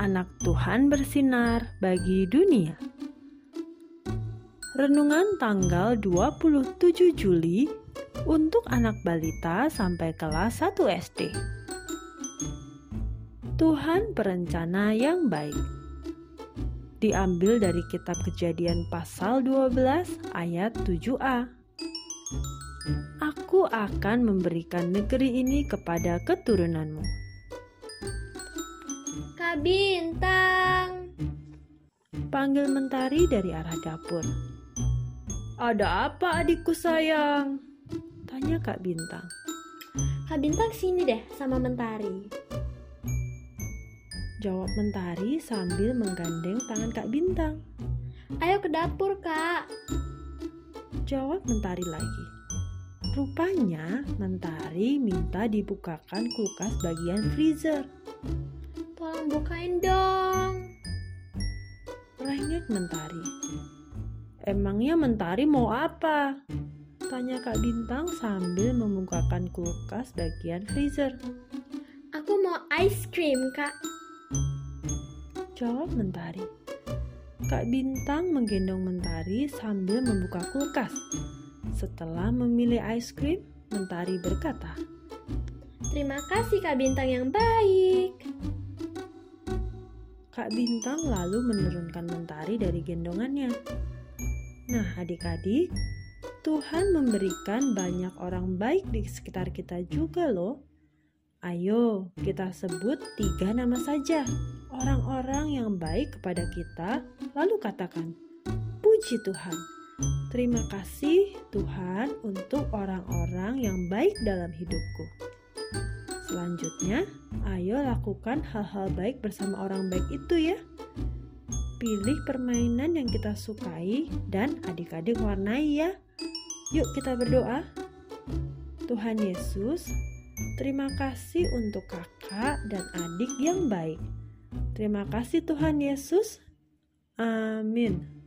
anak Tuhan bersinar bagi dunia. Renungan tanggal 27 Juli untuk anak balita sampai kelas 1 SD. Tuhan berencana yang baik. Diambil dari kitab Kejadian pasal 12 ayat 7a. Aku akan memberikan negeri ini kepada keturunanmu. Kak Bintang. Panggil mentari dari arah dapur. Ada apa adikku sayang? Tanya Kak Bintang. Kak Bintang sini deh sama Mentari. Jawab mentari sambil menggandeng tangan Kak Bintang. Ayo ke dapur, Kak. Jawab mentari lagi. Rupanya mentari minta dibukakan kulkas bagian freezer. Mentari. Emangnya mentari mau apa? Tanya Kak Bintang sambil membukakan kulkas bagian freezer. Aku mau ice cream, Kak. Jawab mentari. Kak Bintang menggendong mentari sambil membuka kulkas. Setelah memilih ice cream, mentari berkata, Terima kasih Kak Bintang yang baik. Kak Bintang lalu menurunkan mentari dari gendongannya. Nah, adik-adik, Tuhan memberikan banyak orang baik di sekitar kita juga loh. Ayo, kita sebut tiga nama saja. Orang-orang yang baik kepada kita, lalu katakan, Puji Tuhan. Terima kasih Tuhan untuk orang-orang yang baik dalam hidupku. Selanjutnya, ayo lakukan hal-hal baik bersama orang baik itu ya. Pilih permainan yang kita sukai dan adik-adik warnai ya. Yuk kita berdoa. Tuhan Yesus, terima kasih untuk kakak dan adik yang baik. Terima kasih Tuhan Yesus. Amin.